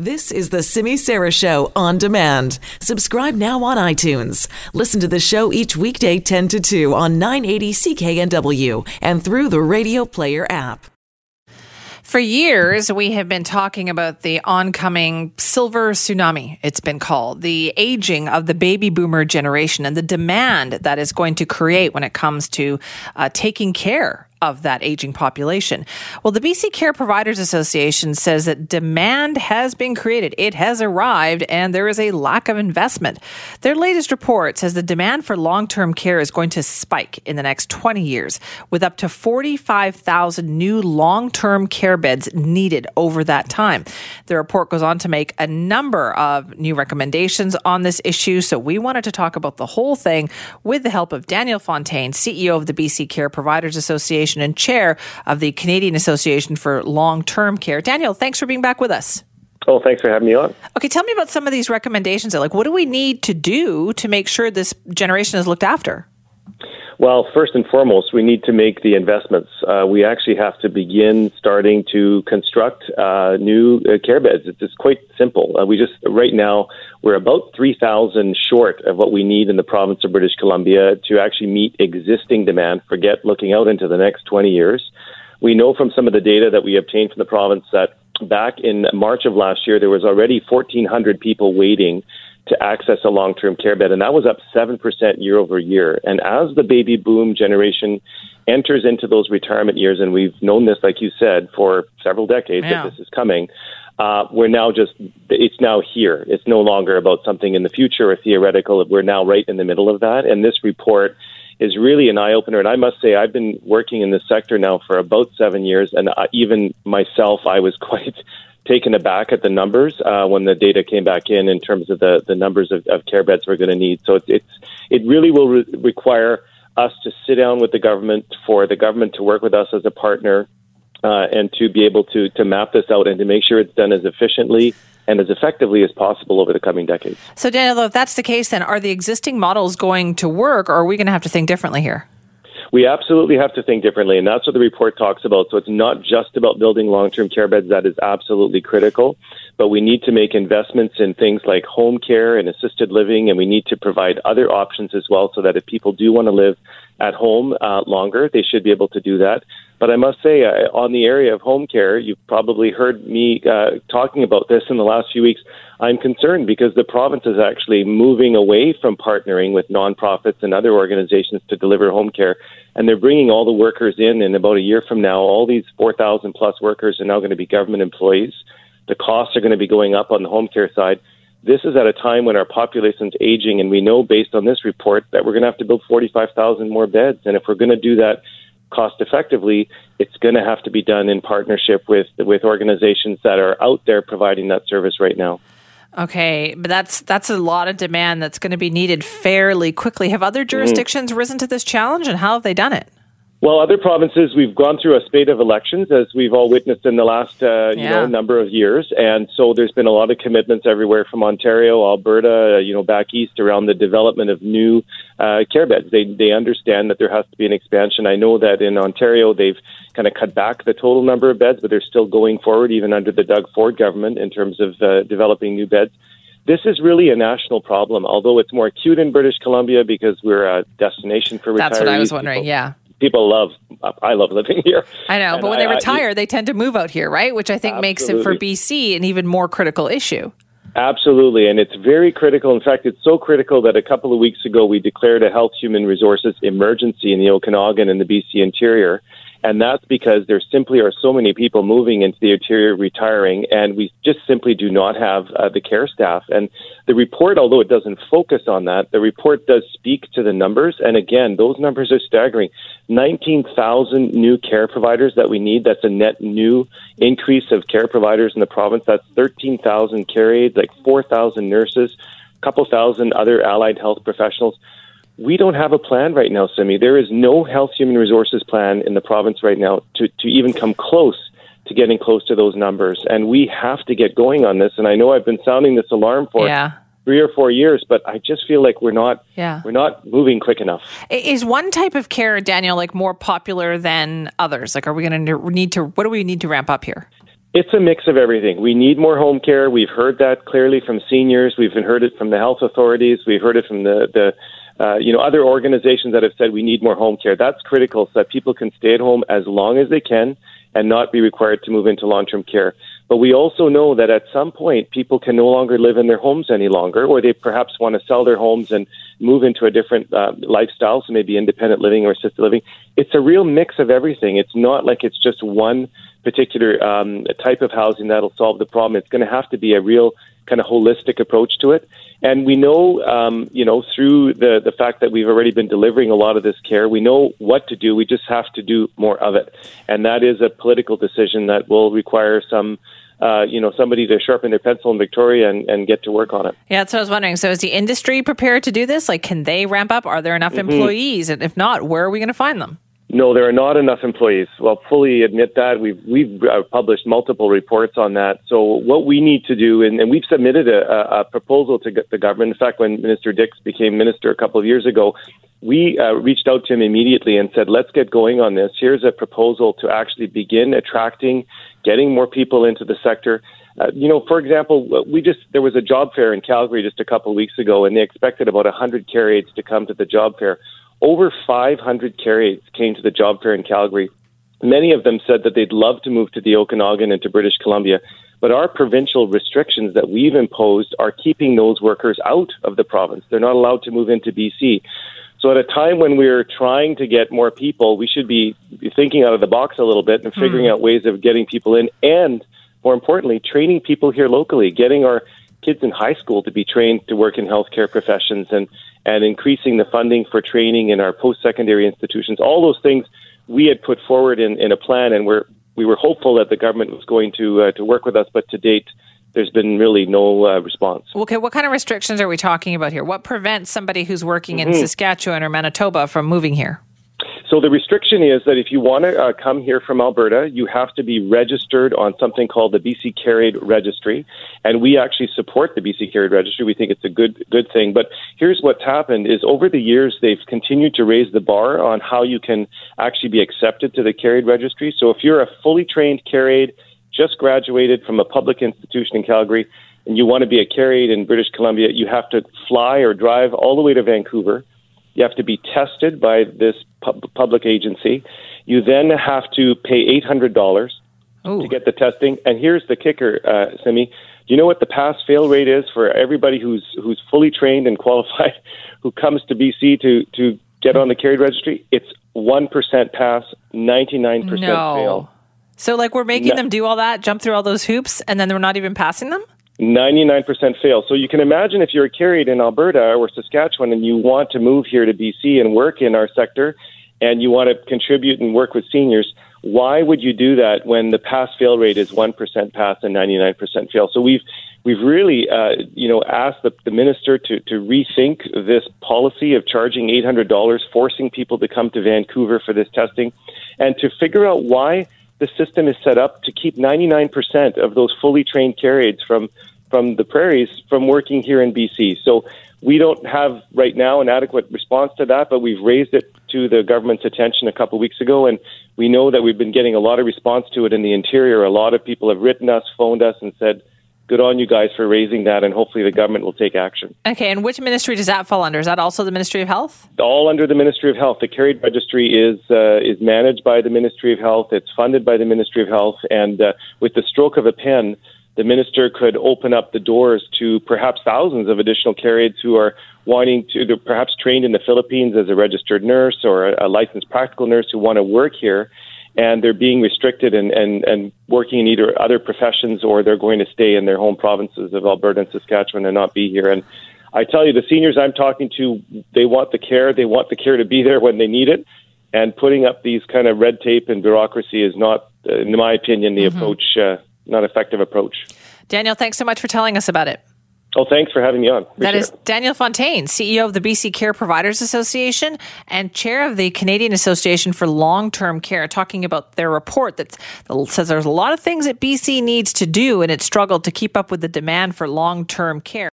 This is the Simi Sara Show on demand. Subscribe now on iTunes. Listen to the show each weekday 10 to 2 on 980 CKNW and through the Radio Player app. For years, we have been talking about the oncoming silver tsunami, it's been called, the aging of the baby boomer generation and the demand that is going to create when it comes to uh, taking care of that aging population. Well, the BC Care Providers Association says that demand has been created, it has arrived, and there is a lack of investment. Their latest report says the demand for long term care is going to spike in the next 20 years, with up to 45,000 new long term care beds needed over that time. The report goes on to make a number of new recommendations on this issue, so we wanted to talk about the whole thing with the help of Daniel Fontaine, CEO of the BC Care Providers Association Association and chair of the Canadian Association for Long Term Care. Daniel, thanks for being back with us. Oh, thanks for having me on. Okay, tell me about some of these recommendations. Like, what do we need to do to make sure this generation is looked after? Well, first and foremost, we need to make the investments. Uh, we actually have to begin starting to construct uh, new uh, care beds. It's, it's quite simple. Uh, we just right now we're about three thousand short of what we need in the province of British Columbia to actually meet existing demand. Forget looking out into the next twenty years. We know from some of the data that we obtained from the province that back in March of last year there was already 1,400 people waiting to access a long term care bed, and that was up 7% year over year. And as the baby boom generation enters into those retirement years, and we've known this, like you said, for several decades yeah. that this is coming. Uh, we're now just, it's now here. It's no longer about something in the future or theoretical. We're now right in the middle of that. And this report is really an eye opener. And I must say, I've been working in this sector now for about seven years. And uh, even myself, I was quite taken aback at the numbers uh, when the data came back in in terms of the, the numbers of, of care beds we're going to need. So it's, it's it really will re- require us to sit down with the government for the government to work with us as a partner uh, and to be able to to map this out and to make sure it's done as efficiently and as effectively as possible over the coming decades. So, Daniel, if that's the case, then are the existing models going to work, or are we going to have to think differently here? We absolutely have to think differently, and that's what the report talks about. So it's not just about building long term care beds, that is absolutely critical, but we need to make investments in things like home care and assisted living, and we need to provide other options as well so that if people do want to live at home uh, longer, they should be able to do that. But I must say, uh, on the area of home care, you've probably heard me uh, talking about this in the last few weeks. I'm concerned because the province is actually moving away from partnering with nonprofits and other organizations to deliver home care. And they're bringing all the workers in. And about a year from now, all these 4,000 plus workers are now going to be government employees. The costs are going to be going up on the home care side. This is at a time when our population is aging, and we know based on this report that we're going to have to build 45,000 more beds. And if we're going to do that cost effectively, it's going to have to be done in partnership with with organizations that are out there providing that service right now. Okay, but that's that's a lot of demand that's going to be needed fairly quickly. Have other mm-hmm. jurisdictions mm-hmm. risen to this challenge, and how have they done it? Well, other provinces, we've gone through a spate of elections, as we've all witnessed in the last uh, you know number of years, and so there's been a lot of commitments everywhere from Ontario, Alberta, you know, back east around the development of new uh, care beds. They they understand that there has to be an expansion. I know that in Ontario they've kind of cut back the total number of beds, but they're still going forward, even under the Doug Ford government, in terms of uh, developing new beds this is really a national problem, although it's more acute in British Columbia because we're a destination for retirees. That's what I was wondering. People, yeah, people love. I love living here. I know, but when I, they retire, I, they tend to move out here, right? Which I think absolutely. makes it for BC an even more critical issue. Absolutely, and it's very critical. In fact, it's so critical that a couple of weeks ago we declared a health human resources emergency in the Okanagan and the BC interior. And that's because there simply are so many people moving into the interior retiring, and we just simply do not have uh, the care staff. And the report, although it doesn't focus on that, the report does speak to the numbers. And again, those numbers are staggering 19,000 new care providers that we need. That's a net new increase of care providers in the province. That's 13,000 care aides, like 4,000 nurses, a couple thousand other allied health professionals we don't have a plan right now, Simi. There is no health human resources plan in the province right now to, to even come close to getting close to those numbers. And we have to get going on this. And I know I've been sounding this alarm for yeah. three or four years, but I just feel like we're not yeah. we're not moving quick enough. Is one type of care, Daniel, like more popular than others? Like, are we going to need to? What do we need to ramp up here? It's a mix of everything. We need more home care. We've heard that clearly from seniors. We've heard it from the health authorities. We've heard it from the, the uh, you know, other organizations that have said we need more home care. That's critical so that people can stay at home as long as they can and not be required to move into long-term care. But we also know that at some point people can no longer live in their homes any longer, or they perhaps want to sell their homes and move into a different uh, lifestyle, so maybe independent living or assisted living. It's a real mix of everything. It's not like it's just one particular um, type of housing that'll solve the problem. It's going to have to be a real kind of holistic approach to it. And we know, um, you know, through the the fact that we've already been delivering a lot of this care, we know what to do. We just have to do more of it, and that is a political decision that will require some. Uh, you know, somebody to sharpen their pencil in Victoria and, and get to work on it. Yeah, that's what I was wondering. So, is the industry prepared to do this? Like, can they ramp up? Are there enough mm-hmm. employees? And if not, where are we going to find them? No, there are not enough employees. Well, fully admit that. We've we've uh, published multiple reports on that. So what we need to do, and, and we've submitted a, a, proposal to the government. In fact, when Minister Dix became minister a couple of years ago, we uh, reached out to him immediately and said, "Let's get going on this. Here's a proposal to actually begin attracting, getting more people into the sector." Uh, you know, for example, we just there was a job fair in Calgary just a couple of weeks ago, and they expected about 100 care aides to come to the job fair over 500 care aides came to the job fair in Calgary. Many of them said that they'd love to move to the Okanagan and to British Columbia, but our provincial restrictions that we've imposed are keeping those workers out of the province. They're not allowed to move into BC. So at a time when we're trying to get more people, we should be thinking out of the box a little bit and figuring mm. out ways of getting people in and more importantly, training people here locally, getting our kids in high school to be trained to work in healthcare professions and and increasing the funding for training in our post-secondary institutions. All those things we had put forward in, in a plan, and we're we were hopeful that the government was going to uh, to work with us, but to date, there's been really no uh, response. Okay, what kind of restrictions are we talking about here? What prevents somebody who's working mm-hmm. in Saskatchewan or Manitoba from moving here? So the restriction is that if you want to uh, come here from Alberta, you have to be registered on something called the BC Care Aide Registry, and we actually support the BC Care Aide Registry. We think it's a good good thing. But here's what's happened: is over the years they've continued to raise the bar on how you can actually be accepted to the Care Aide Registry. So if you're a fully trained Care Aide, just graduated from a public institution in Calgary, and you want to be a Care Aide in British Columbia, you have to fly or drive all the way to Vancouver you have to be tested by this pub- public agency. You then have to pay $800 Ooh. to get the testing. And here's the kicker, uh, Simi. Do you know what the pass fail rate is for everybody who's who's fully trained and qualified who comes to BC to to get on the Care Aide registry? It's one percent pass, ninety nine percent fail. So like we're making no. them do all that, jump through all those hoops, and then we're not even passing them. 99% fail. So you can imagine if you're carried in Alberta or Saskatchewan and you want to move here to BC and work in our sector and you want to contribute and work with seniors, why would you do that when the pass fail rate is 1% pass and 99% fail? So we've we've really uh, you know asked the, the minister to to rethink this policy of charging $800 forcing people to come to Vancouver for this testing and to figure out why the system is set up to keep 99% of those fully trained care aides from from the prairies from working here in BC. So we don't have right now an adequate response to that, but we've raised it to the government's attention a couple of weeks ago, and we know that we've been getting a lot of response to it in the interior. A lot of people have written us, phoned us, and said, "Good on you guys for raising that," and hopefully the government will take action. Okay, and which ministry does that fall under? Is that also the Ministry of Health? All under the Ministry of Health. The Care Aide Registry is uh, is managed by the Ministry of Health. It's funded by the Ministry of Health, and uh, with the stroke of a pen the minister could open up the doors to perhaps thousands of additional care aides who are wanting to, they're perhaps trained in the Philippines as a registered nurse or a, licensed practical nurse who want to work here, and they're being restricted and, and, and working in either other professions or they're going to stay in their home provinces of Alberta and Saskatchewan and not be here. And I tell you, the seniors I'm talking to, they want the care. They want the care to be there when they need it. And putting up these kind of red tape and bureaucracy is not, in my opinion, the mm-hmm. approach uh, not effective approach. Daniel, thanks so much for telling us about it. Oh, thanks for having me on. Appreciate that is Daniel Fontaine, CEO of the BC Care Providers Association and chair of the Canadian Association for Long Term Care, talking about their report that says there's a lot of things that BC needs to do and it struggled to keep up with the demand for long term care.